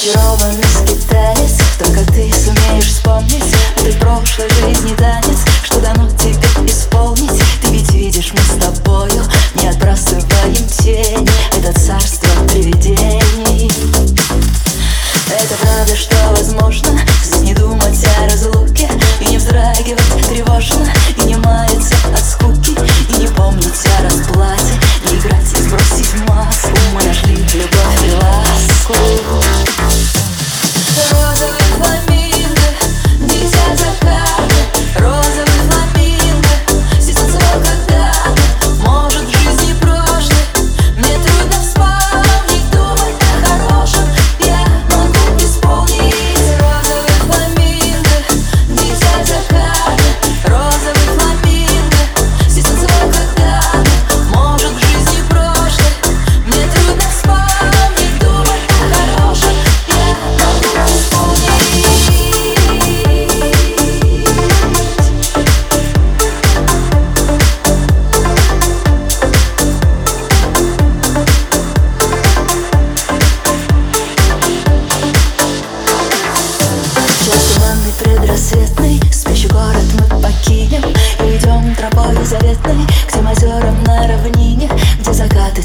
Очарованный скиталец. Только ты сумеешь вспомнить. Этой прошлой жизни танец. Что дано тебе исполнить? Ты ведь видишь, мы с тобою Не отбрасываем тени. Это царство привидений. Это правда, что возможно Здесь не думать о разлуке И не вздрагивать тревожно И не маяться от скуки И не помнить о расплате Не играть и сбросить маску Мы нашли любовь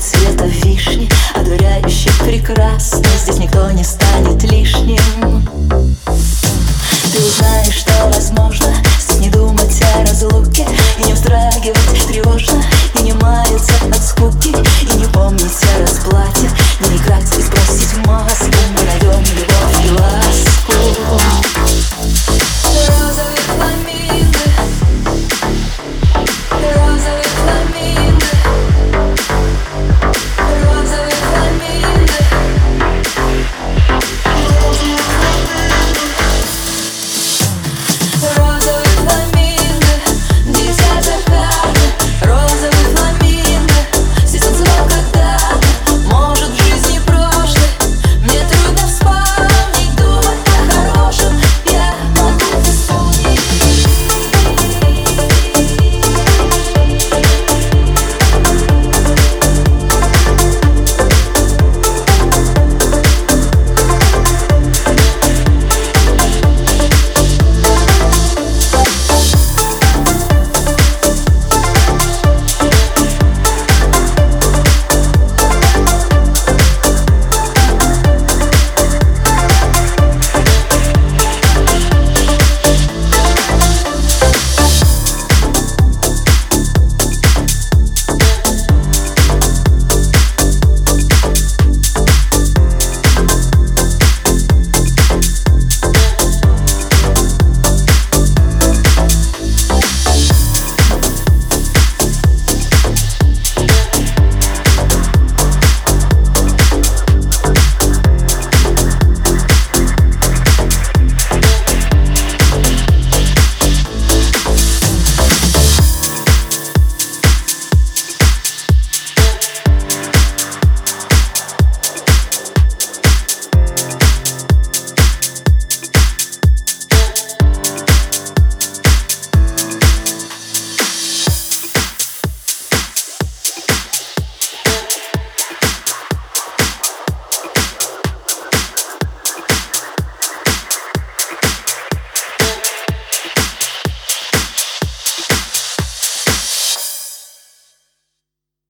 цвета вишни Одуряющие прекрасны Здесь никто не станет лишним. Ты узнаешь, что возможно Здесь не думать о разлуке И не вздрагивать тревожно И не маяться от скуки И не помнить о расплате Не играть и сбросить маску